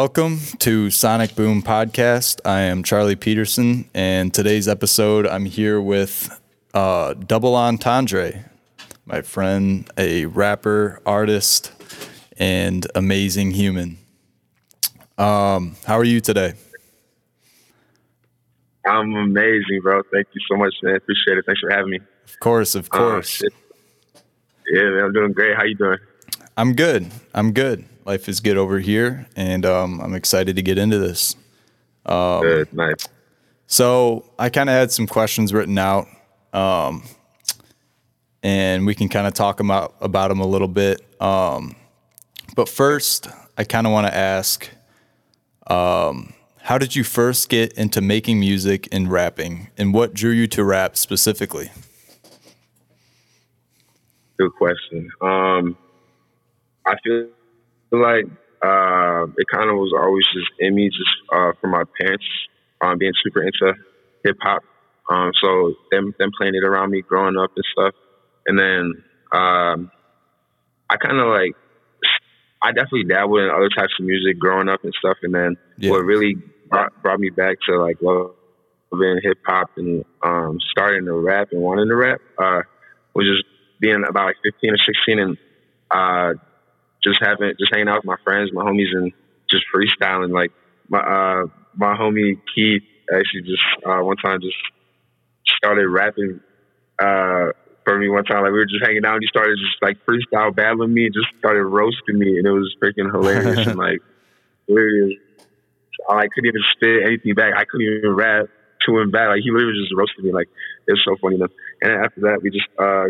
Welcome to Sonic Boom Podcast. I am Charlie Peterson, and today's episode I'm here with uh, Double Ontendre, my friend, a rapper, artist, and amazing human. Um, how are you today? I'm amazing, bro. Thank you so much, man. Appreciate it. Thanks for having me. Of course, of course. Uh, yeah, man, I'm doing great. How you doing? I'm good. I'm good life is good over here, and um, I'm excited to get into this. Um, good, nice. So I kind of had some questions written out, um, and we can kind of talk about about them a little bit. Um, but first, I kind of want to ask, um, how did you first get into making music and rapping, and what drew you to rap specifically? Good question. Um, I feel feel like uh, it kind of was always just in me, just uh, from my parents um, being super into hip hop. Um, so them them playing it around me growing up and stuff, and then um, I kind of like I definitely dabbled in other types of music growing up and stuff, and then yeah. what really brought, brought me back to like loving hip hop and um, starting to rap and wanting to rap uh, was just being about like 15 or 16 and uh, just having just hanging out with my friends, my homies, and just freestyling. Like my uh, my homie Keith actually just uh, one time just started rapping uh, for me one time. Like we were just hanging out, and he started just like freestyle battling me, and just started roasting me, and it was freaking hilarious and like hilarious. I couldn't even spit anything back. I couldn't even rap to him back. Like he literally just roasted me. Like it was so funny. Enough. And after that, we just uh,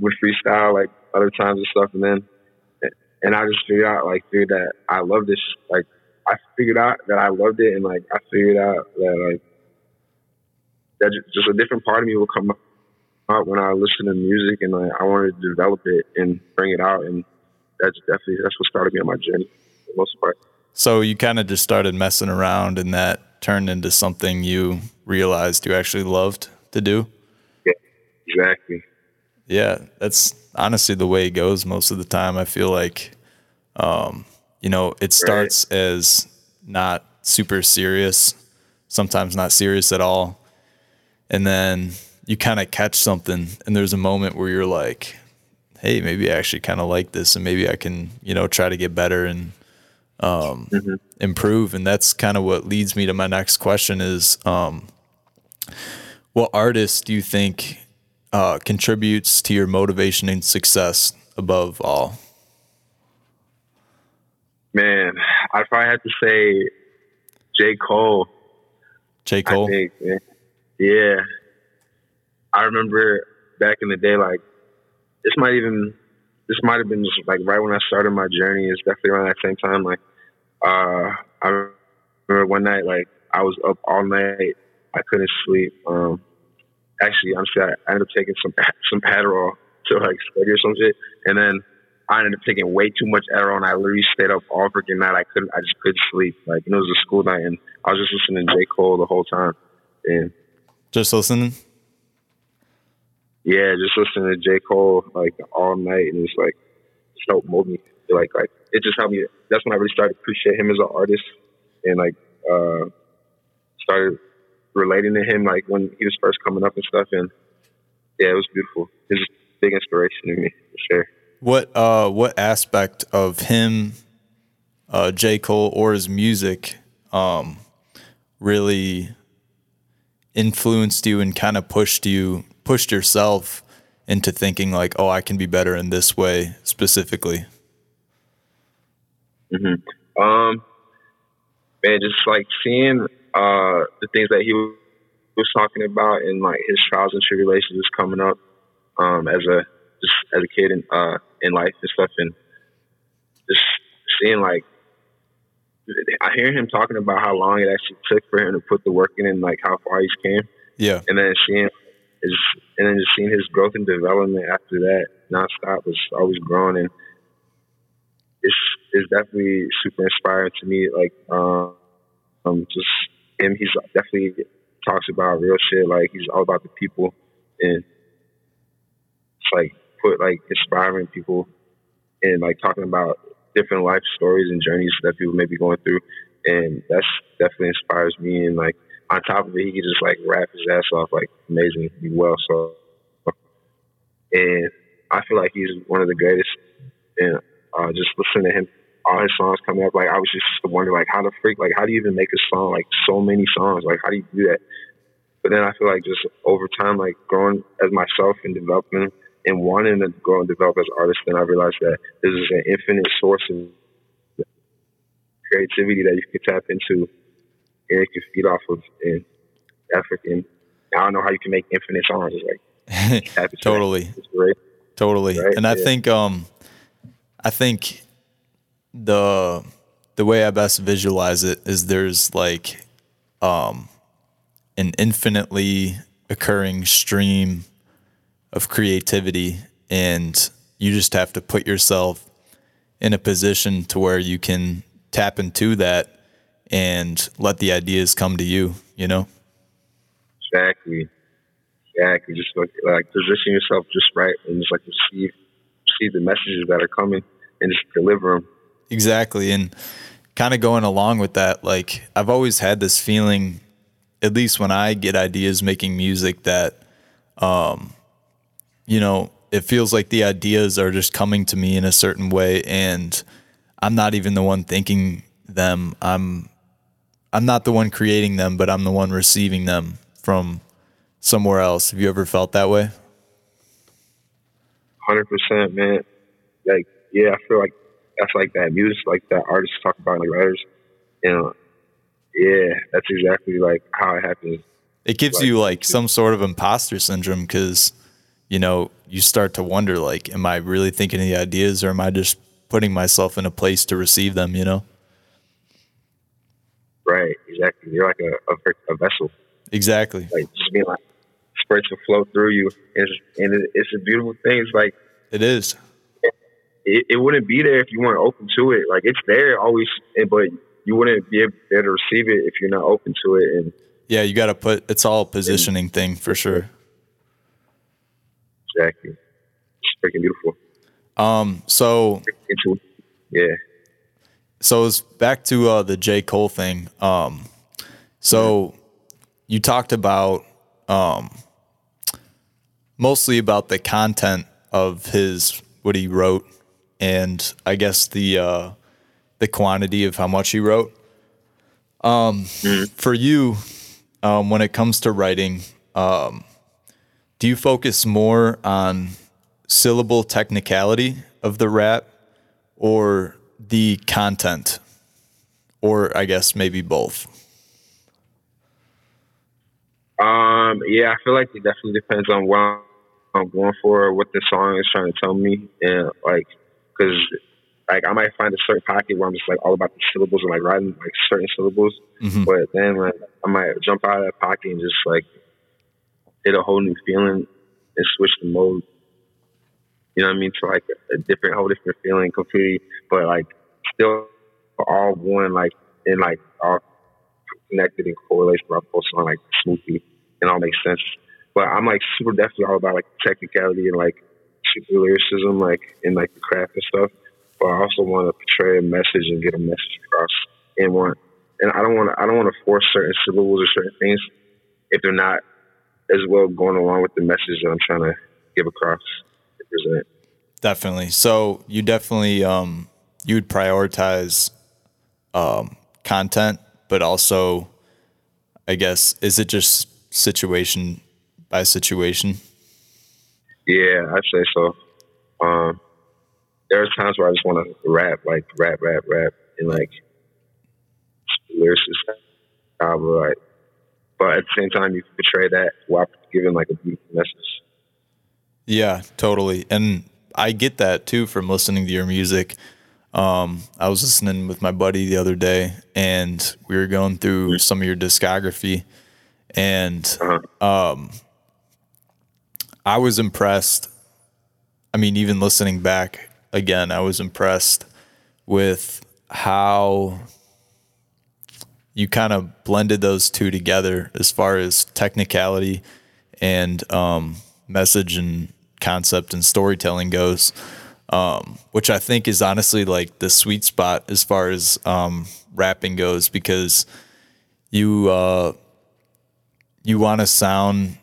would freestyle like other times and stuff, and then and I just figured out like figured that I love this like I figured out that I loved it and like I figured out that like that just a different part of me will come out when I listen to music and like I wanted to develop it and bring it out and that's definitely that's what started me on my journey for the most part. So you kind of just started messing around and that turned into something you realized you actually loved to do? Yeah, exactly. Yeah, that's honestly the way it goes most of the time. I feel like, um, you know, it starts right. as not super serious, sometimes not serious at all. And then you kind of catch something, and there's a moment where you're like, hey, maybe I actually kind of like this, and maybe I can, you know, try to get better and um, mm-hmm. improve. And that's kind of what leads me to my next question is, um, what artists do you think uh, contributes to your motivation and success above all? Man, I probably have to say J. Cole. J. Cole? I think, yeah. I remember back in the day, like, this might even, this might have been just like right when I started my journey. It's definitely around that same time. Like, uh, I remember one night, like, I was up all night. I couldn't sleep. Um, actually, honestly, I, I ended up taking some some Adderall to like study or some shit, and then I ended up taking way too much Adderall, and I literally stayed up all freaking night. I couldn't, I just couldn't sleep. Like, and it was a school night, and I was just listening to J. Cole the whole time. And just listening. Yeah, just listening to J. Cole like all night, and it's like just helped mold me. Like, like it just helped me. That's when I really started to appreciate him as an artist, and like uh started relating to him like when he was first coming up and stuff. And yeah, it was beautiful. He's a big inspiration to me for sure. What uh what aspect of him, uh, J. Cole or his music, um, really influenced you and kind of pushed you pushed yourself into thinking like, oh, I can be better in this way specifically? Mm-hmm. Um, man, just like seeing uh, the things that he was talking about and like his trials and tribulations is coming up um, as a just as a kid in uh, in life and stuff, and just seeing like I hear him talking about how long it actually took for him to put the work in and like how far he's came. Yeah, and then seeing his and then just seeing his growth and development after that nonstop was always growing and it's it's definitely super inspiring to me. Like um, um just him. He's definitely talks about real shit. Like he's all about the people and it's like put like inspiring people and like talking about different life stories and journeys that people may be going through. And that's definitely inspires me. And like on top of it, he can just like rap his ass off like amazingly well. So, and I feel like he's one of the greatest. And uh, just listening to him, all his songs coming up, like I was just wondering, like how the freak, like how do you even make a song like so many songs? Like how do you do that? But then I feel like just over time, like growing as myself and developing and wanting to grow and develop as an artist, then I realized that this is an infinite source of creativity that you can tap into and it can feed off of in African. I don't know how you can make infinite songs. It's like totally, totally. Right? And I think, um, I think the the way I best visualize it is there's like, um, an infinitely occurring stream of creativity and you just have to put yourself in a position to where you can tap into that and let the ideas come to you, you know? Exactly. Exactly. Just like, like position yourself just right and just like receive receive the messages that are coming and just deliver them. Exactly. And kind of going along with that, like I've always had this feeling, at least when I get ideas making music, that, um, you know, it feels like the ideas are just coming to me in a certain way and I'm not even the one thinking them. I'm I'm not the one creating them, but I'm the one receiving them from somewhere else. Have you ever felt that way? Hundred percent, man. Like, yeah, I feel like that's like that music, like that artists talk about, like writers. You know, yeah, that's exactly like how it happens. It gives like, you like some sort of imposter syndrome because, you know, you start to wonder, like, am I really thinking of the ideas, or am I just putting myself in a place to receive them? You know. Right, exactly. You're like a, a, a vessel. Exactly. Like just being like spread to flow through you, and, it's, and it's a beautiful thing. It's like it is. It, it, wouldn't be there if you weren't open to it. Like it's there always, but you wouldn't be able to receive it if you're not open to it. And yeah, you got to put. It's all positioning and, thing for sure. Exactly. It's freaking beautiful. Um. So. Yeah so it's back to uh, the J. Cole thing. Um, so you talked about um, mostly about the content of his what he wrote, and I guess the uh, the quantity of how much he wrote. Um, mm-hmm. For you, um, when it comes to writing, um, do you focus more on syllable technicality of the rap, or the content, or I guess maybe both? Um, yeah, I feel like it definitely depends on what I'm going for, what the song is trying to tell me, and like, because like I might find a certain pocket where I'm just like all about the syllables and like writing like certain syllables, mm-hmm. but then like I might jump out of that pocket and just like hit a whole new feeling and switch the mode you know what I mean? To like a different, whole different feeling completely, but like still all one, like, and like all connected and correlation with our post on like smoothly and all makes sense. But I'm like super definitely all about like technicality and like lyricism, like in like the craft and stuff. But I also want to portray a message and get a message across and want, and I don't want to, I don't want to force certain syllables or certain things if they're not as well going along with the message that I'm trying to give across present. Definitely. So you definitely um, you would prioritize um, content, but also, I guess, is it just situation by situation? Yeah, I'd say so. Um, there's times where I just want to rap, like rap, rap, rap, and like lyricist but like, but at the same time, you can portray that while giving like a beautiful message. Yeah, totally. And I get that too from listening to your music. Um, I was listening with my buddy the other day and we were going through some of your discography and um, I was impressed. I mean, even listening back again, I was impressed with how you kind of blended those two together as far as technicality and um, message and concept and storytelling goes, um, which I think is honestly like the sweet spot as far as um, rapping goes because you uh, you want to sound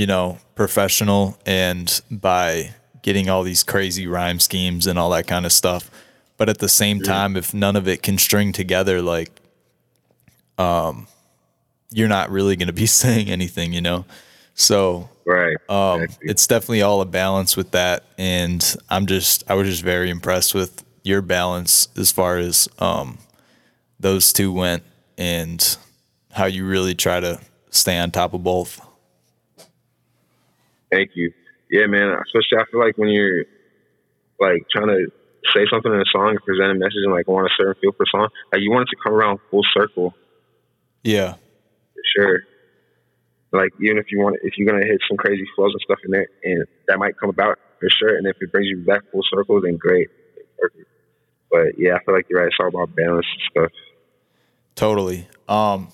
you know professional and by getting all these crazy rhyme schemes and all that kind of stuff but at the same time if none of it can string together like um you're not really going to be saying anything you know so Right. um, exactly. it's definitely all a balance with that, and I'm just I was just very impressed with your balance as far as um, those two went, and how you really try to stay on top of both. Thank you. Yeah, man. Especially I feel like when you're like trying to say something in a song, and present a message, and like want a certain feel for a song, like you want it to come around full circle Yeah, for sure. Like even if you want, if you're gonna hit some crazy flows and stuff in there, and that might come about for sure. And if it brings you back full circle, then great, perfect. But yeah, I feel like you're right. It's all about balance and stuff. totally. Um,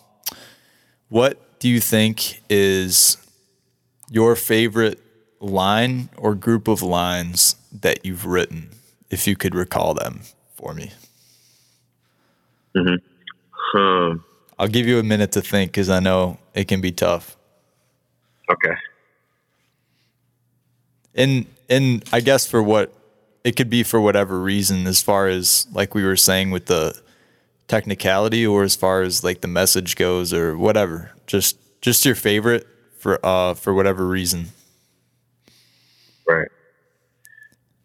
what do you think is your favorite line or group of lines that you've written, if you could recall them for me? Um. I'll give you a minute to think because I know it can be tough. Okay. and and I guess for what it could be for whatever reason, as far as like we were saying with the technicality, or as far as like the message goes, or whatever. Just just your favorite for uh for whatever reason. Right.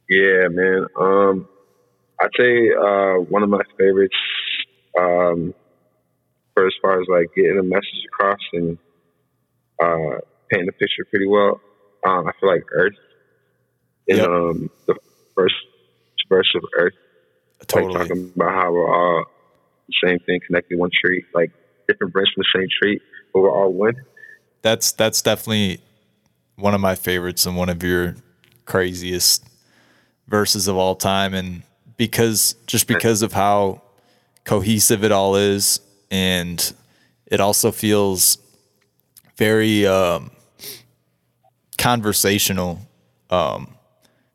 Yeah, man. Um, I'd say uh, one of my favorites um, for as far as like getting a message across and uh, painting the picture pretty well. Um, I feel like Earth in Yep. um, the first verse of Earth, like Totally. talking about how we're all the same thing, connected one tree, like different branches from the same tree, but we're all one. That's that's definitely one of my favorites and one of your craziest verses of all time. And because just because of how cohesive it all is and it also feels very um, conversational um,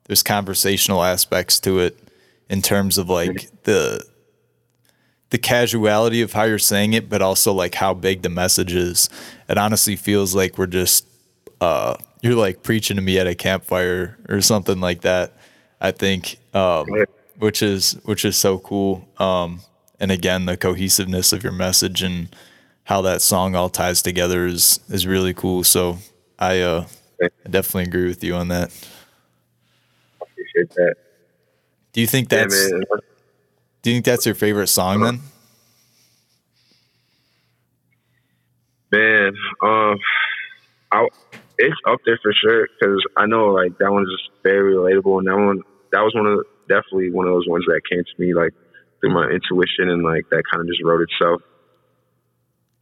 there's conversational aspects to it in terms of like the the casuality of how you're saying it, but also like how big the message is. It honestly feels like we're just uh you're like preaching to me at a campfire or something like that. I think um which is which is so cool. Um and again the cohesiveness of your message and how that song all ties together is is really cool. So I uh I definitely agree with you on that. Appreciate that. Do you think Yeah, that's man. Do you think that's your favorite song then? Man, um, I, it's up there for sure because I know like that one's just very relatable, and that one that was one of the, definitely one of those ones that came to me like through my intuition and like that kind of just wrote itself.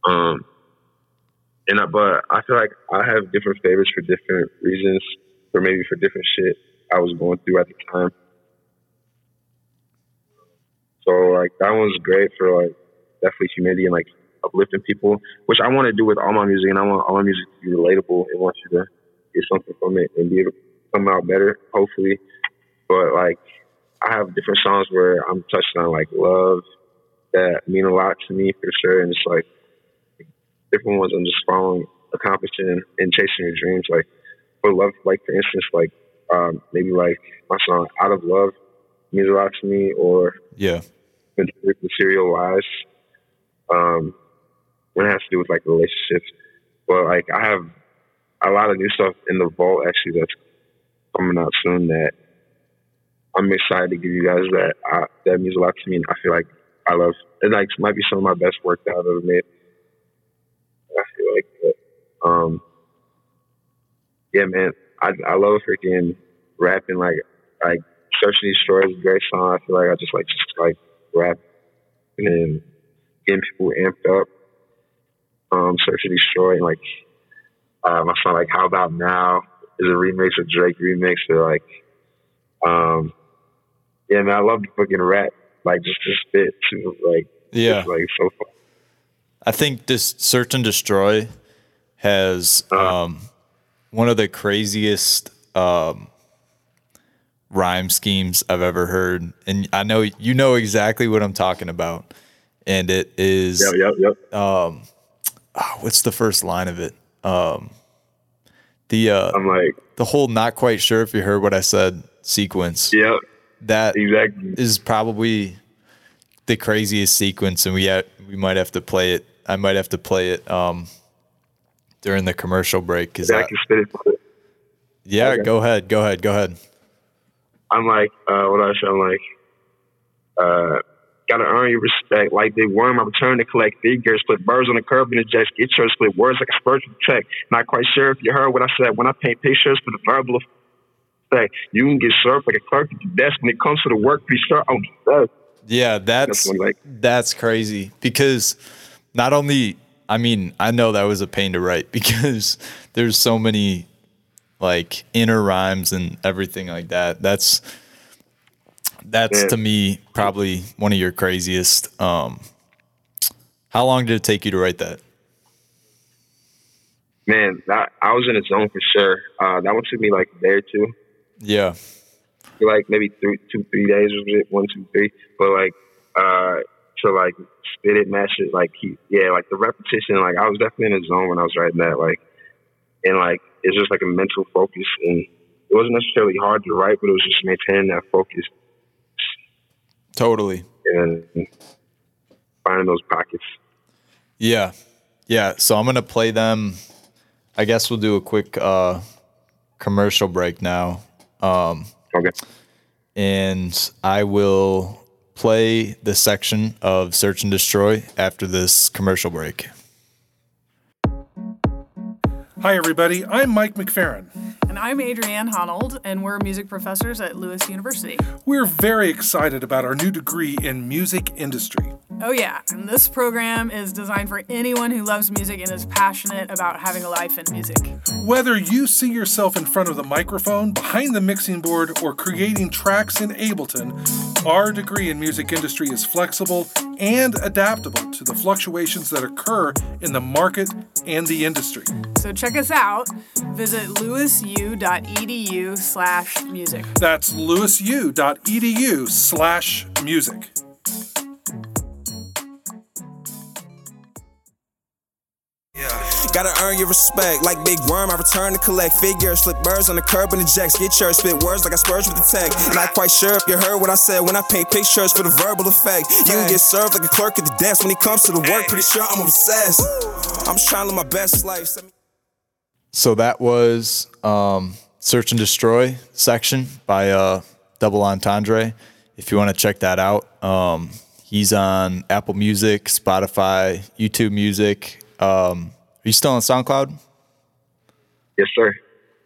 Um, and I, but I feel like I have different favorites for different reasons, or maybe for different shit I was going through at the time. So like that one's great for like definitely humanity and like uplifting people, which I want to do with all my music, and I want all my music to be relatable and want you to get something from it and be able to come out better, hopefully. But like, I have different songs where I'm touching on like love that mean a lot to me for sure, and it's like different ones I'm just following, accomplishing, and, chasing your dreams. Like for love, like for instance, like um, maybe like my song "Out of Love" means a lot to me, or Yeah. material wise um when it has to do with like relationships. But like i have a lot of new stuff in the vault actually that's coming out soon that i'm excited to give you guys that I, that means a lot to me and i feel like i love it like might be some of my best work that i've ever made. I feel like but, um yeah man i i love freaking rapping like like search and destroy is a great song i feel like i just like just like rap and getting people amped up. Um, Search and Destroy, and like uh, my song, like How About Now is a remix of Drake remix. Or like, um, yeah, man, I love the fucking rap, like just to spit too, like Yeah. it's, like so fun. I think this search and destroy has Uh-huh. um, one of the craziest um, rhyme schemes I've ever heard, and I know you know exactly what I'm talking about. And it is Yep, yep, yep. oh, what's the first line of it? Um, the uh, I'm like, the whole not quite sure if you heard what I said sequence. yep, That exactly. is probably the craziest sequence, and we ha- we might have to play it. I might have to play it um, during the commercial break because I can spit it. yeah, Okay. go ahead, go ahead, go ahead. I'm like, uh, what I say? I'm like, uh, gotta earn your respect. Like Big Worm, I return to collect figures, put birds on the curb and the jets, get your split words like a spiritual check. Not quite sure if you heard what I said when I paint pictures for the verbal effect. You can get served like a clerk at your desk when it comes to the work. Pretty sure I'm the Yeah, that's That's like- that's crazy because not only I mean I know that was a pain to write because there's so many like inner rhymes and everything like that. That's that's Yeah. to me probably one of your craziest. Um, how long did it take you to write that? man. That I was in a zone for sure. Uh, that one took me like a day or two. Yeah, like maybe three, two, three days was it, one, two, three. But like, uh, to like spit it, match it, like he, yeah, like the repetition. Like I was definitely in a zone when I was writing that. Like, and like it's just like a mental focus, and it wasn't necessarily hard to write, but it was just maintaining that focus totally. and finding those pockets. Yeah. Yeah. So I'm going to play them. I guess we'll do a quick uh, commercial break now. Um, Okay. and I will play the section of Search and Destroy after this commercial break. Hi, everybody. I'm Mike McFerrin. And I'm Adrienne Honold, and we're music professors at Lewis University. We're very excited about our new degree in music industry. Oh, yeah, and this program is designed for anyone who loves music and is passionate about having a life in music. Whether you see yourself in front of the microphone, behind the mixing board, or creating tracks in Ableton, our degree in music industry is flexible and adaptable to the fluctuations that occur in the market and the industry. So check us out. Visit lewisu.edu slash music. That's lewisu.edu slash music. Gotta earn your respect. Like Big Worm, I return to collect figures. Slip birds on the curb and the jacks. Get yours, spit words like I spurge with the tech. Not quite sure if you heard what I said when I paint pictures for the verbal effect. You can get served like a clerk at the desk when it comes to the work. Pretty sure I'm obsessed. I'm just trying to live my best life. So that was um, Search and Destroy section by uh, Double Ontendre. If you want to check that out, um, he's on Apple Music, Spotify, YouTube Music. Um, are you still on SoundCloud? Yes, sir.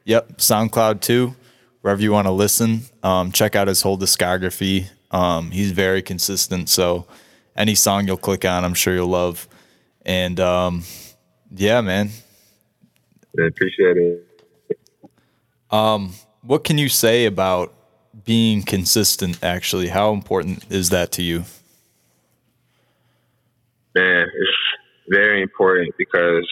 Yep, SoundCloud too. Wherever you want to listen, um, check out his whole discography. Um, he's very consistent, so any song you'll click on, I'm sure you'll love. And um, yeah, man, I appreciate it. what can you say about being consistent? Actually, how important is that to you? Man, it's very important because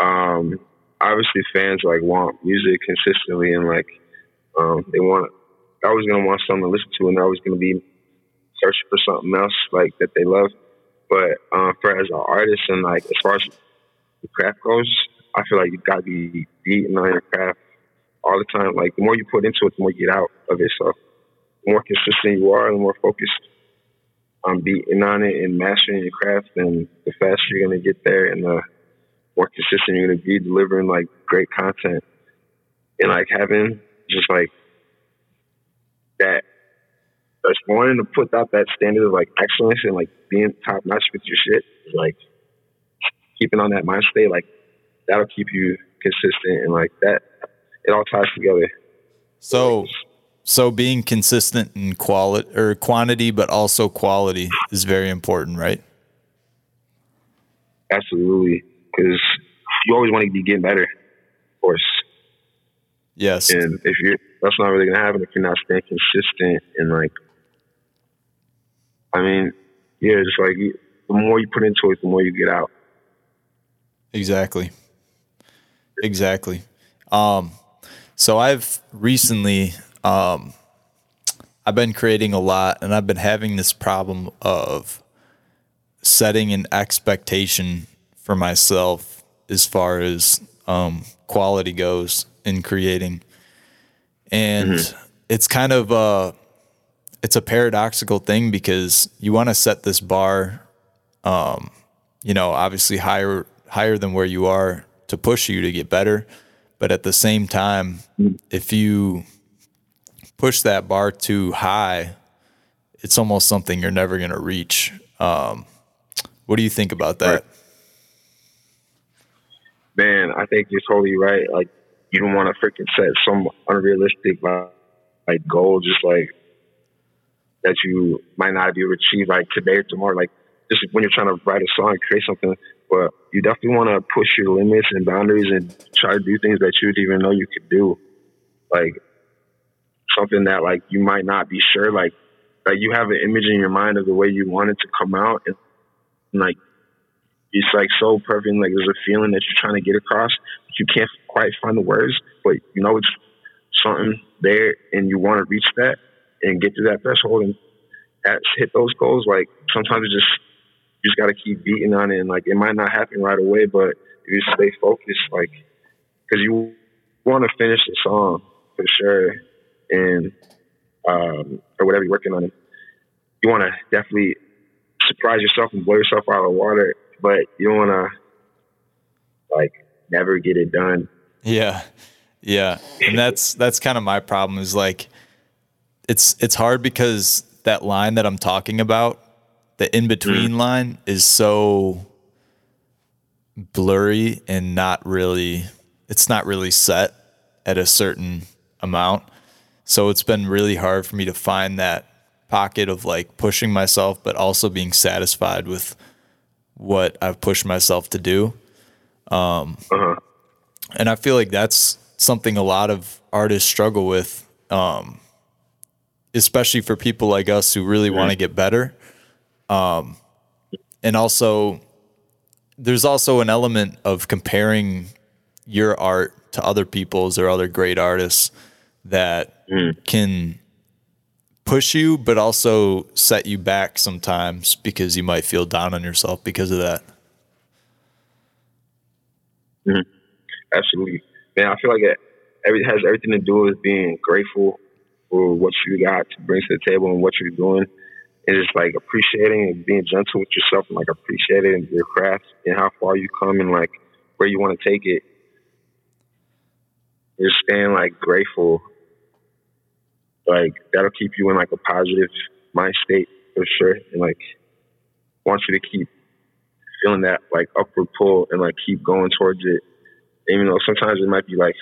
um, obviously fans like want music consistently and like um, they want they're always gonna want something to listen to and they're always gonna be searching for something else like that they love. But um, for as an artist and like as far as the craft goes, I feel like you gotta be beating on your craft all the time. Like the more you put into it, the more you get out of it. So the more consistent you are, the more focused on beating on it and mastering your craft, then the faster you're gonna get there, and the more consistent you're gonna be delivering like great content, and like having just like that. Just wanting to put out that standard of like excellence and like being top notch with your shit, like keeping on that mind state, like that'll keep you consistent and like that. It all ties together. So, so being consistent in quality or quantity, but also quality is very important, right? Absolutely, because you always want to be getting better, of course. Yes. And if you're, that's not really gonna happen if you're not staying consistent and like, I mean, yeah, just like the more you put into it, the more you get out. Exactly. Exactly. Um, so I've recently, um, I've been creating a lot and I've been having this problem of setting an expectation for myself as far as um, quality goes in creating. And mm-hmm. it's kind of a, it's a paradoxical thing because you want to set this bar, um, you know, obviously higher higher than where you are to push you to get better. But at the same time, if you push that bar too high, it's almost something you're never going to reach. Um, what do you think about that? Man, I think you're totally right. Like, you don't want to freaking set some unrealistic like, goal, just like that you might not be able to achieve like today or tomorrow. Like, just when you're trying to write a song, create something, but you definitely want to push your limits and boundaries and try to do things that you didn't even know you could do. Like something that like you might not be sure, like like you have an image in your mind of the way you want it to come out, and, and like it's like so perfect. Like there's a feeling that you're trying to get across, but you can't quite find the words, but you know it's something there, and you want to reach that and get to that threshold and hit those goals. Like sometimes it just you just got to keep beating on it. And like, it might not happen right away, but if you stay focused, like, because you want to finish the song for sure, and um, or whatever you're working on, it, you want to definitely surprise yourself and blow yourself out of the water, but you don't want to like never get it done. Yeah, yeah, and that's that's kind of my problem. Is like, it's it's hard because that line that I'm talking about the in between mm. line is so blurry and not really it's not really set at a certain amount. So it's been really hard for me to find that pocket of like pushing myself but also being satisfied with what I've pushed myself to do. Um, uh-huh. and I feel like that's something a lot of artists struggle with um, especially for people like us who really mm-hmm. want to get better um, and also, there's also an element of comparing your art to other people's or other great artists that mm. can push you, but also set you back sometimes because you might feel down on yourself because of that. Mm-hmm. Absolutely, man. I feel like it, it has everything to do with being grateful for what you got to bring to the table and what you're doing and just like appreciating and being gentle with yourself and like appreciating your craft and how far you come and like where you want to take it. Just staying like grateful, like that'll keep you in like a positive mind state for sure, and like want you to keep feeling that like upward pull and like keep going towards it. Even though sometimes it might be like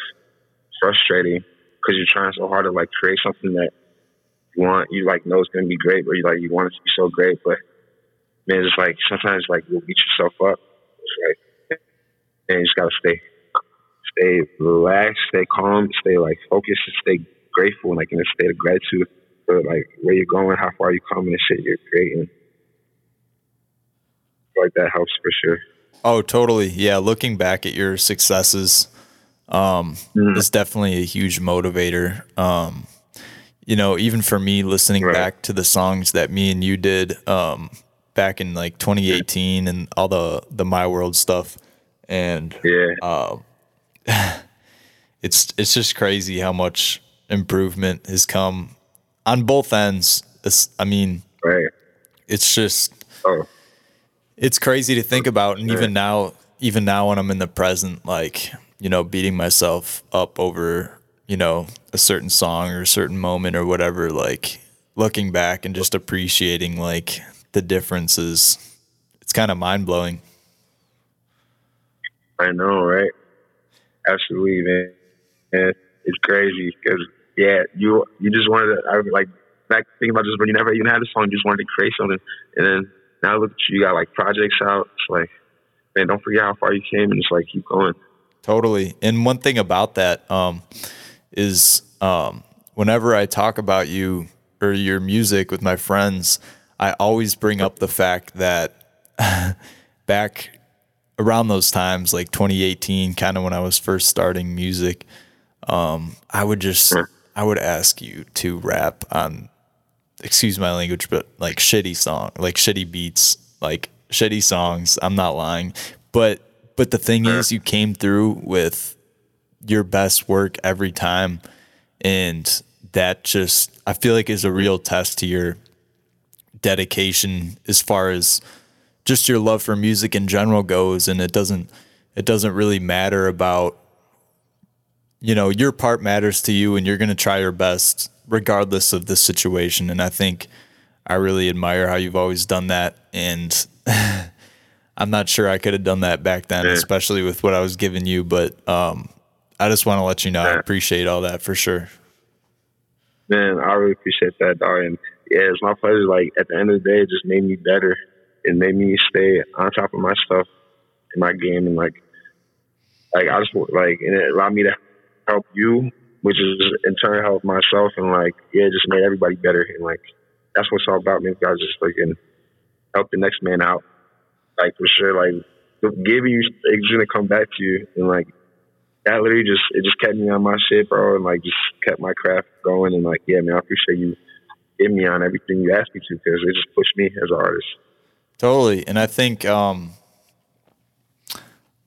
frustrating because you're trying so hard to like create something that want you like know it's gonna be great, but you like you want it to be so great, but man, it's like sometimes like you'll beat yourself up. It's like and you just gotta stay stay relaxed, stay calm, stay like focused, and stay grateful and like in a state of gratitude for like where you're going, how far you come and the shit you're creating. Like that helps for sure. Oh, totally. Yeah, looking back at your successes um, mm. is definitely a huge motivator. Um, you know, even for me listening right. back to the songs that me and you did um, back in like 2018 and all the the My World stuff, and yeah, uh, it's it's just crazy how much improvement has come on both ends. It's, I mean, right. It's just oh. it's crazy to think about, and even now, even now when I'm in the present, like you know, beating myself up over you know, a certain song or a certain moment or whatever, like looking back and just appreciating like the differences, it's kind of mind blowing. I know, right? Absolutely, man. And it's crazy because yeah, you you just wanted to. I was like back thinking about this when you never even had a song, you just wanted to create something, and then now look at you, you got like projects out. It's like, man, don't forget how far you came, and just like keep going. Totally. And one thing about that, um, is um, whenever I talk about you or your music with my friends, I always bring up the fact that back around those times, like 2018, kind of when I was first starting music, um, I would just I would ask you to rap on, excuse my language, but like shitty song, like shitty beats, like shitty songs. I'm not lying, but but the thing is, you came through with your best work every time, and that just I feel like is a real test to your dedication as far as just your love for music in general goes. And it doesn't it doesn't really matter about you know your part matters to you and you're going to try your best regardless of the situation. And i think i really admire how you've always done that. And i'm not sure i could have done that back then yeah. especially with what i was giving you but um, i just want to let you know i appreciate all that for sure man i really appreciate that dog and yeah it's my pleasure like at the end of the day it just made me better it made me stay on top of my stuff in my game and like like I just like and it allowed me to help you, which is in turn help myself and like yeah, it just made everybody better and like that's what's all about me. Guys just like and help the next man out. Like for sure, like giving you it's gonna come back to you and like that literally just it just kept me on my shit, bro, and like just kept my craft going and like yeah, man, I appreciate you getting me on everything you asked me to because it just pushed me as an artist. Totally. And I think um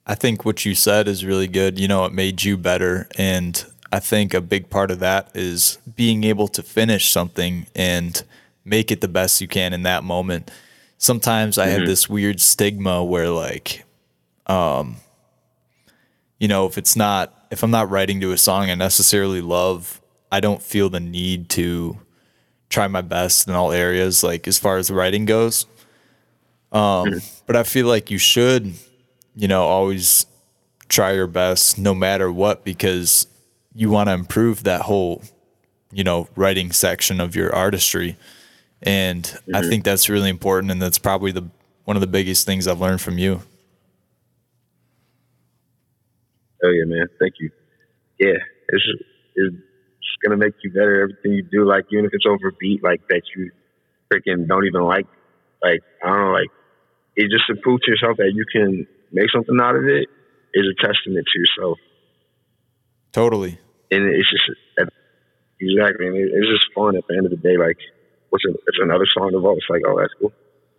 I think what you said is really good. You know, it made you better and I think a big part of that is being able to finish something and make it the best you can in that moment. Sometimes I mm-hmm. have this weird stigma where like um you know, if it's not if I'm not writing to a song I necessarily love, I don't feel the need to try my best in all areas like as far as writing goes. Um, but I feel like you should, you know, always try your best no matter what because you want to improve that whole, you know, writing section of your artistry. And mm-hmm. I think that's really important. And that's probably the one of the biggest things I've learned from you. Oh yeah, man. Thank you. Yeah, it's it's gonna make you better. Everything you do, like even if it's over beat, like that you freaking don't even like. Like I don't know, like it just to prove to yourself that you can make something out of it is a testament to yourself. Totally. And it's just exactly. And it's just fun at the end of the day. Like, what's a, it's another song of all. It's like, oh, that's cool.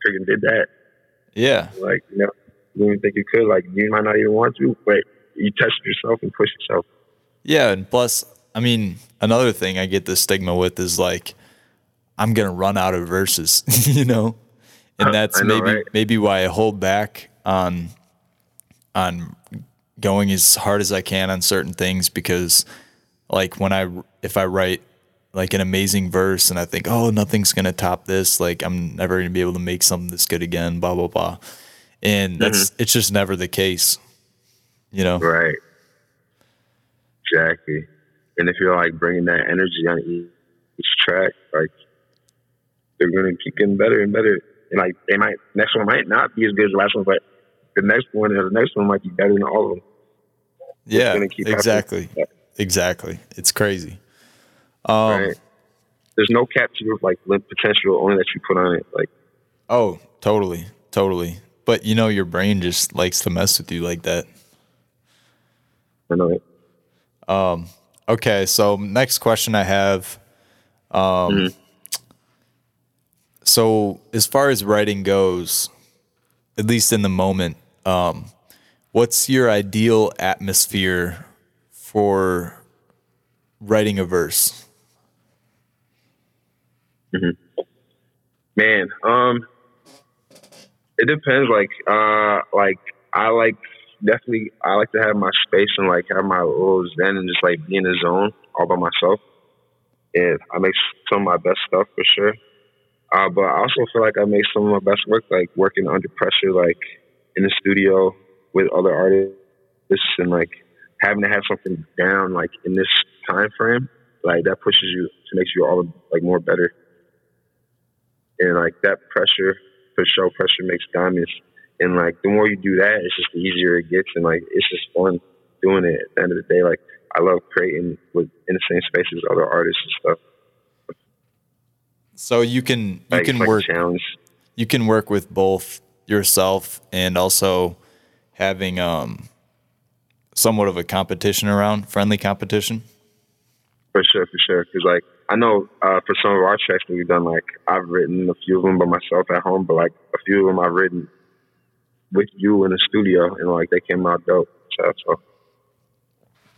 Freaking did that. Yeah. Like, you know, you didn't think you could. Like, you might not even want to, but you test yourself and push yourself. Yeah, and plus, I mean, another thing I get the stigma with is like, I'm gonna run out of verses. you know, and that's know, maybe right? maybe why I hold back on on going as hard as I can on certain things because like when I if I write like an amazing verse and I think oh nothing's gonna top this like I'm never gonna be able to make something this good again blah blah blah and that's mm-hmm. it's just never the case you know right exactly and if you're like bringing that energy on each track like they're gonna keep getting better and better and like they might next one might not be as good as the last one, but the next one or the next one might be better than all of them. Yeah, exactly, exactly. It's crazy. Um, right. There's no cap to your like potential only that you put on it. Like, oh, totally, totally. But you know, your brain just likes to mess with you like that. I know it. Um. Okay, so next question I have. Um. Mm-hmm so, as far as writing goes, at least in the moment, um, what's your ideal atmosphere for writing a verse? Mm-hmm. Man, um, it depends. Like, uh, like I like definitely I like to have my space and like have my little zen and just like be in the zone all by myself. And I make some of my best stuff for sure. Uh, but I also feel like I make some of my best work, like working under pressure, like in the studio with other artists, and like having to have something down, like in this time frame, like that pushes you to make you all like more better. And like that pressure, for show pressure makes diamonds. And like the more you do that, it's just the easier it gets, and like it's just fun doing it. At the end of the day, like I love creating with in the same space as other artists and stuff. So you can you like, can like work you can work with both yourself and also having um somewhat of a competition around, friendly competition? For sure, for sure. Because like I know uh, for some of our tracks that we've done, like I've written a few of them by myself at home, but like a few of them I've written with you in the studio, and like they came out dope. So, so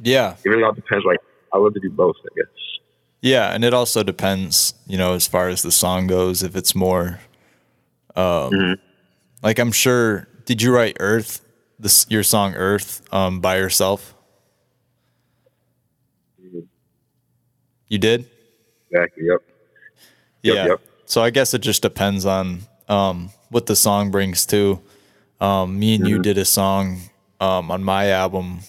yeah, it really all depends. Like I love to do both, I guess. Yeah, and it also depends, you know, as far as the song goes. If it's more, um, mm-hmm. like I'm sure. Did you write Earth, this your song Earth, um, by yourself? Mm-hmm. You did. Exactly. Yep. Yeah. Yep, yep. So I guess it just depends on um, what the song brings too. Um, me and mm-hmm. you did a song um, on my album.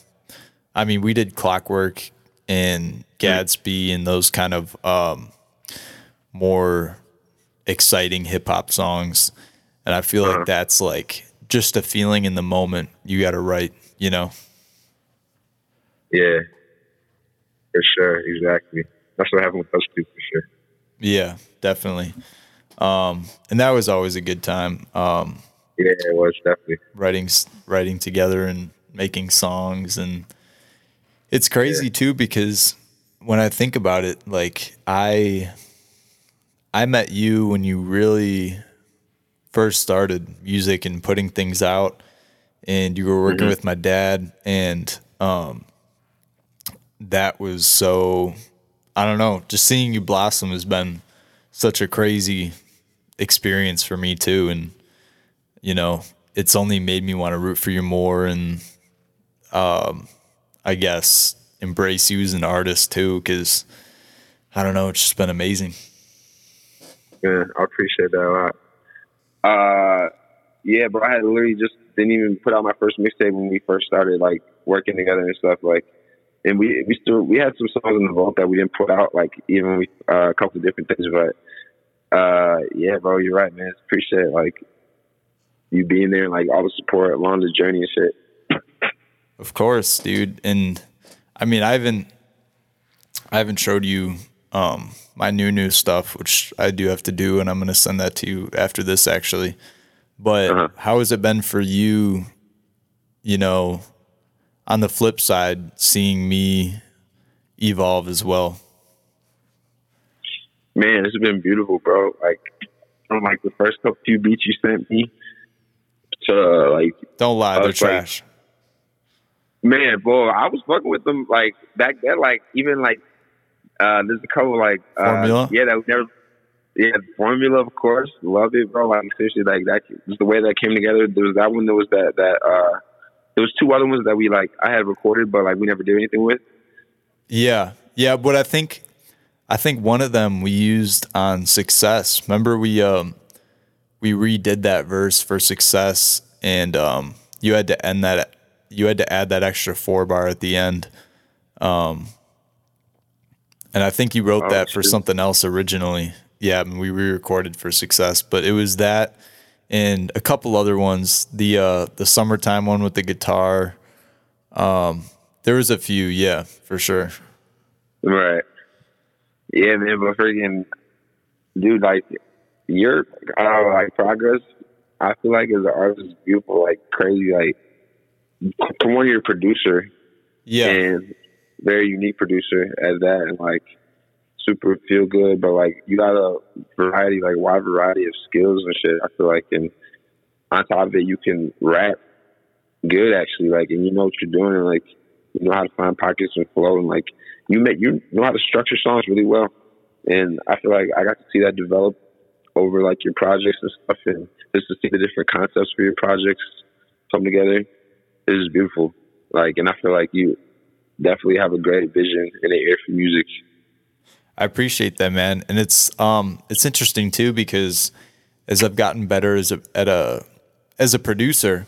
I mean, we did Clockwork and Gadsby and those kind of um, more exciting hip hop songs. And I feel uh-huh. like that's like just a feeling in the moment you got to write, you know? Yeah, for sure. Exactly. That's what happened with us too, for sure. Yeah, definitely. Um, and that was always a good time. Um, yeah, it was definitely writing, writing together and making songs. And it's crazy yeah. too, because when I think about it, like I I met you when you really first started music and putting things out and you were working mm-hmm. with my dad and um that was so I don't know, just seeing you blossom has been such a crazy experience for me too and you know, it's only made me want to root for you more and um I guess embrace you as an artist too, because I don't know, it's just been amazing. Yeah, I appreciate that a lot. Uh, yeah, bro, I had literally just didn't even put out my first mixtape when we first started like working together and stuff. Like, and we we still we had some songs in the vault that we didn't put out, like even we, uh, a couple of different things. But uh, yeah, bro, you're right, man. Appreciate it. like you being there and like all the support along the journey and shit. Of course, dude, and I mean, I haven't, I haven't showed you um, my new new stuff, which I do have to do, and I'm going to send that to you after this, actually. But uh-huh. how has it been for you? You know, on the flip side, seeing me evolve as well. Man, it's been beautiful, bro. Like from like the first couple few beats you sent me to like, don't lie, they're trash. Man, boy, I was fucking with them like back then. Like even like uh there's a couple like uh, formula. Yeah, that never. Yeah, formula, of course, love it, bro. Like seriously, like that just the way that came together. There was that one. There was that that. uh There was two other ones that we like. I had recorded, but like we never did anything with. Yeah, yeah, but I think I think one of them we used on Success. Remember we um we redid that verse for Success, and um you had to end that you had to add that extra four bar at the end. Um, and I think you wrote oh, that for something else originally. Yeah, I mean, we re-recorded for success, but it was that and a couple other ones. The uh, the summertime one with the guitar. Um, there was a few, yeah, for sure. Right. Yeah, man, but freaking dude, like your uh, like progress, I feel like as an artist is beautiful, like crazy, like for one, you're a producer. Yeah. And very unique producer at that, and like super feel good. But like you got a variety, like wide variety of skills and shit. I feel like, and on top of it, you can rap good actually. Like, and you know what you're doing, and like you know how to find pockets and flow, and like you make you know how to structure songs really well. And I feel like I got to see that develop over like your projects and stuff, and just to see the different concepts for your projects come together it is just beautiful. Like, and I feel like you definitely have a great vision and an ear for music. I appreciate that, man. And it's um it's interesting too because as I've gotten better as a at a as a producer,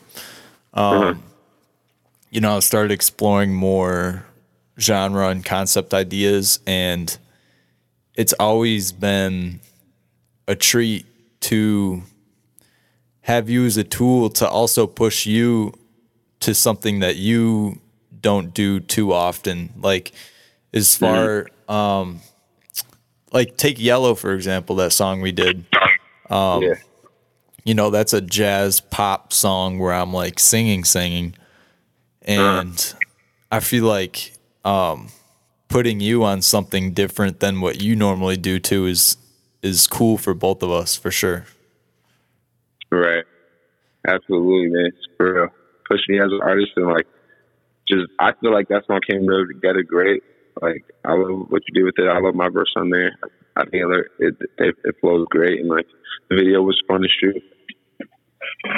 um, uh-huh. you know, I started exploring more genre and concept ideas, and it's always been a treat to have you as a tool to also push you to something that you don't do too often. Like as mm-hmm. far mm-hmm. um like take Yellow for example, that song we did. Um yeah. you know, that's a jazz pop song where I'm like singing, singing. And uh-huh. I feel like um, putting you on something different than what you normally do too is is cool for both of us for sure. Right. Absolutely, man. For real. Push me as an artist and like just I feel like that song came together great. Like I love what you did with it. I love my verse on there. I think it it, it flows great and like the video was fun to shoot.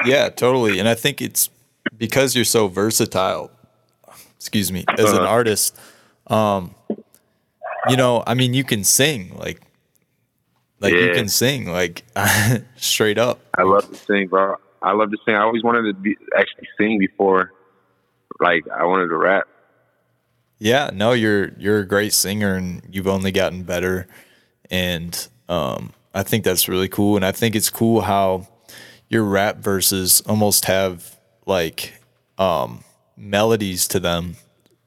Yeah, totally. And I think it's because you're so versatile. Excuse me, as an uh-huh. artist, um, you know, I mean, you can sing like, like yeah. you can sing like straight up. I love to sing, bro. I love to sing. I always wanted to be actually sing before, like I wanted to rap. Yeah, no, you're you're a great singer, and you've only gotten better, and um, I think that's really cool. And I think it's cool how your rap verses almost have like um, melodies to them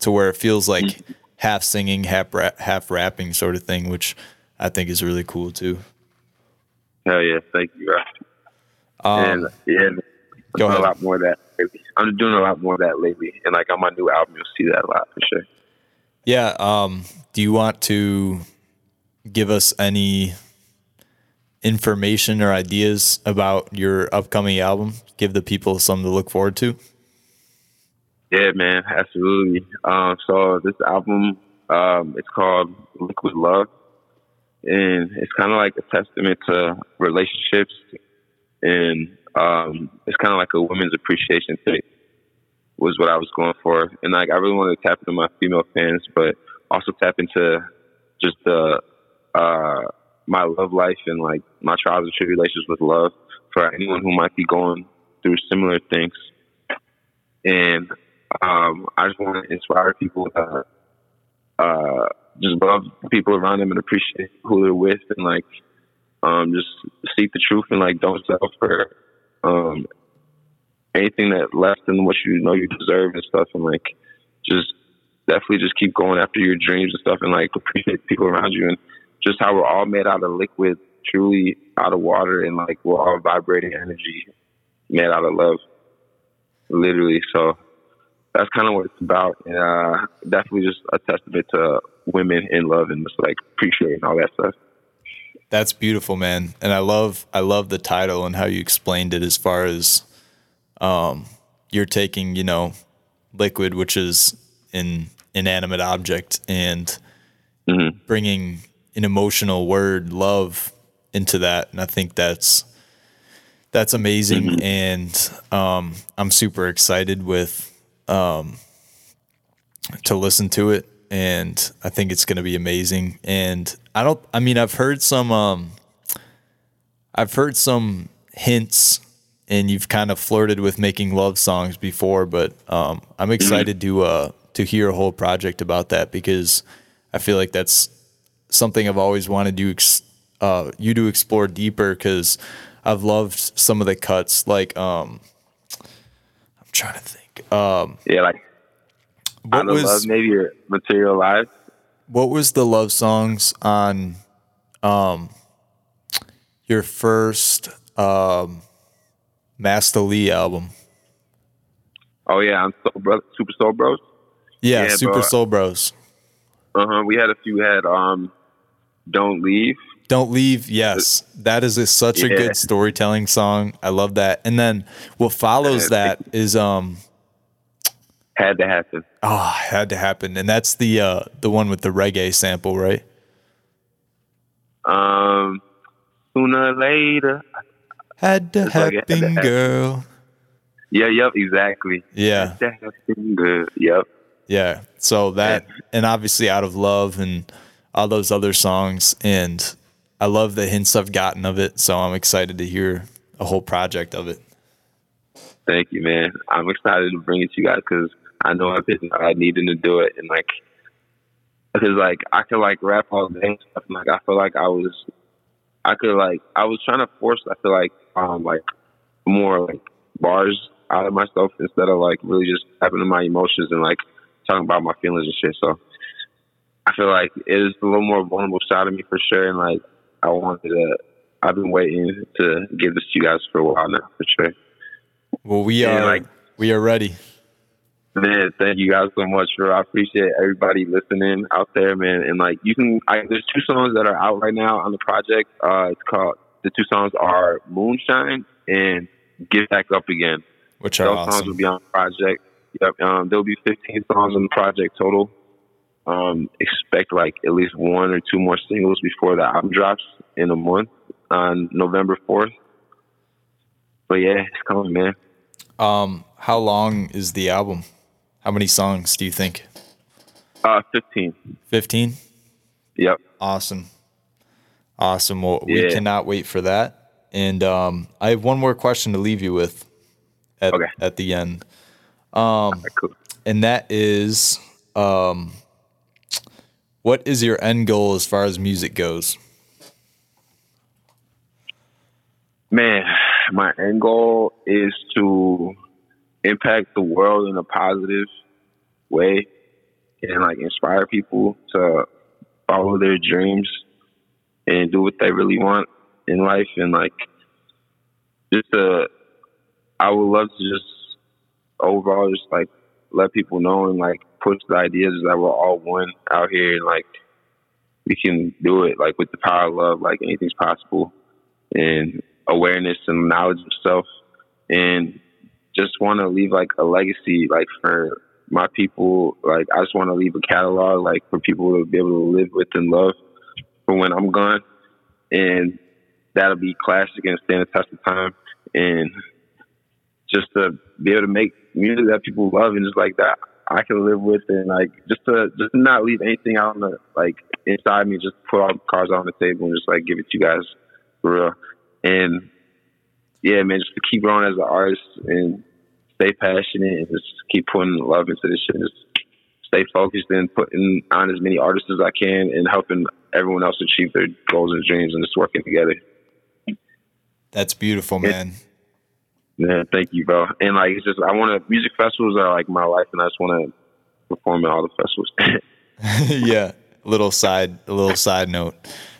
to where it feels like mm-hmm. half singing, half rap, half rapping sort of thing, which I think is really cool too. Hell yeah, thank you. Um, and yeah, go ahead. a lot more of that. Lately. I'm doing a lot more of that lately, and like on my new album, you'll see that a lot for sure. Yeah. Um, do you want to give us any information or ideas about your upcoming album? Give the people something to look forward to. Yeah, man, absolutely. Um, so this album, um, it's called Liquid Love, and it's kind of like a testament to relationships, and um, it's kind of like a women's appreciation thing. Was what I was going for, and like I really wanted to tap into my female fans, but also tap into just the uh, my love life and like my trials and tribulations with love for anyone who might be going through similar things. And um, I just want to inspire people to uh, just love people around them and appreciate who they're with and like um, just seek the truth and like don't settle for um, anything that less than what you know you deserve and stuff and like just definitely just keep going after your dreams and stuff and like appreciate people around you and just how we're all made out of liquid, truly out of water, and like we're all vibrating energy made out of love, literally. So that's kind of what it's about, and uh, definitely just a testament to women in love and just like appreciating all that stuff. That's beautiful, man, and I love I love the title and how you explained it as far as um, you're taking you know liquid, which is an inanimate object, and mm-hmm. bringing an emotional word, love, into that, and I think that's that's amazing, mm-hmm. and um, I'm super excited with um, to listen to it, and I think it's going to be amazing. And I don't, I mean, I've heard some, um, I've heard some hints, and you've kind of flirted with making love songs before, but um, I'm excited to uh, to hear a whole project about that because I feel like that's something I've always wanted you uh, you to explore deeper because I've loved some of the cuts. Like, um, I'm trying to think. Um, yeah, like what was love, maybe materialized. What was the love songs on um, your first um, Master Lee album? Oh yeah, on Soul Bro- Super Soul Bros. Yeah, yeah Super. Soul Bros. Uh huh. We had a few. Had um, don't Leave. Don't Leave, yes. That is a, such yeah. a good storytelling song. I love that. And then what follows that is um Had to Happen. Oh, Had to Happen. And that's the uh the one with the reggae sample, right? Um sooner or later. Had to happen, like had to girl. Yeah, yep, exactly. Yeah. Had to happen, girl. Yep. Yeah. So that and obviously out of love and all those other songs. And I love the hints I've gotten of it. So I'm excited to hear a whole project of it. Thank you, man. I'm excited to bring it to you guys because I know I've been uh, needing to do it. And like, because like I could like rap all day and stuff. And, like I feel like I was, I could like, I was trying to force, I feel like, um, like more like bars out of myself instead of like really just tapping into my emotions and like talking about my feelings and shit. So I feel like it is a little more vulnerable side of me for sure, and like I wanted to I've been waiting to give this to you guys for a while now, for sure. Well, we are like, we are ready. Man, thank you guys so much, bro. I appreciate everybody listening out there, man. And like, you can, I, there's two songs that are out right now on the project. Uh, it's called the two songs are Moonshine and Get Back Up Again. Which are Those awesome. songs will be on the project. Yep. Um, there'll be 15 songs on the project total. Um, expect like at least one or two more singles before the album drops in a month on November 4th. But yeah, it's coming, man. Um, how long is the album? How many songs do you think? Uh, 15. 15? Yep. Awesome. Awesome. Well, we cannot wait for that. And um, I have one more question to leave you with at, Okay. at the end. Cool. And that is um, what is your end goal as far as music goes? Man, my end goal is to impact the world in a positive way and like inspire people to follow their dreams and do what they really want in life and like just uh I would love to just overall just like let people know and like push the ideas that we're all one out here and like we can do it like with the power of love like anything's possible and awareness and knowledge of self and just want to leave like a legacy like for my people. Like i just want to leave a catalog like for people to be able to live with and love for when i'm gone. And that'll be classic and stand the test of time. And just to be able to make music that people love and just like that I can live with and like just to just not leave anything out on the like inside me, just put all the cards on the table and just like give it to you guys for real. And yeah, man, just to keep growing as an artist and stay passionate and just keep putting love into this shit. Just stay focused and putting on as many artists as I can and helping everyone else achieve their goals and dreams and just working together. That's beautiful, man. Yeah, thank you, bro. And like, it's just I want to. Music festivals are like my life, and I just want to perform at all the festivals. yeah. A little side a little side note.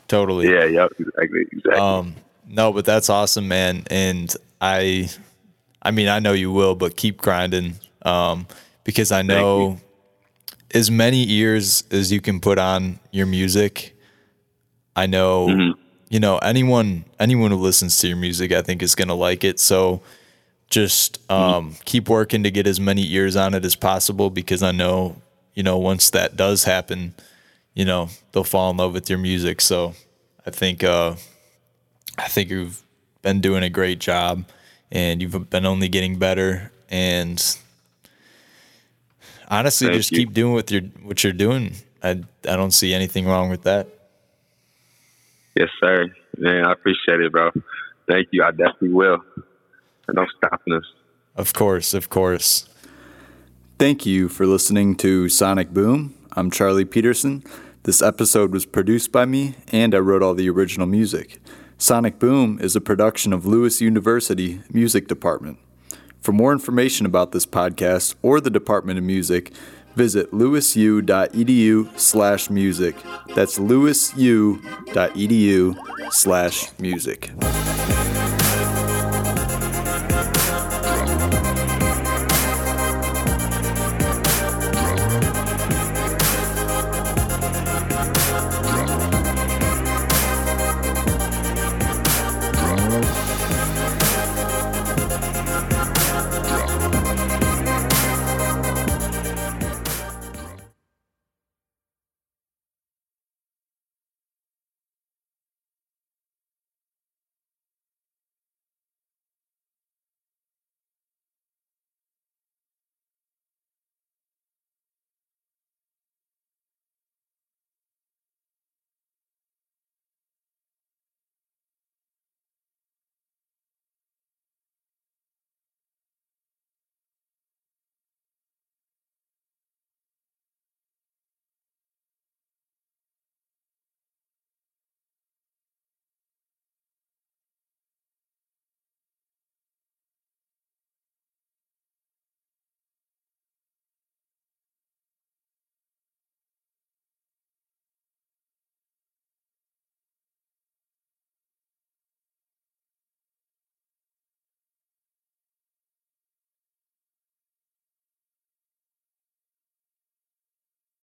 Totally. yeah, yep, exactly, exactly. Um, no, but that's awesome, man. And I, I mean, I know you will, but keep grinding. Um, because I know as many ears as you can put on your music, I know, you know, anyone, anyone who listens to your music, I think is going to like it. So just, um, keep working to get as many ears on it as possible because I know, you know, once that does happen, you know, they'll fall in love with your music. So I think, uh, I think you've been doing a great job and you've been only getting better and honestly Thank just you. keep doing what you're what you're doing. I I don't see anything wrong with that. yes, sir. Man, I appreciate it, bro. Thank you. I definitely will. And don't stopping us. Of course, of course. Thank you for listening to Sonic Boom. I'm Charlie Peterson. This episode was produced by me, and I wrote all the original music. Sonic Boom is a production of Lewis University Music Department. For more information about this podcast or the Department of Music, visit lewisu.edu slash music. That's lewisu.edu slash music.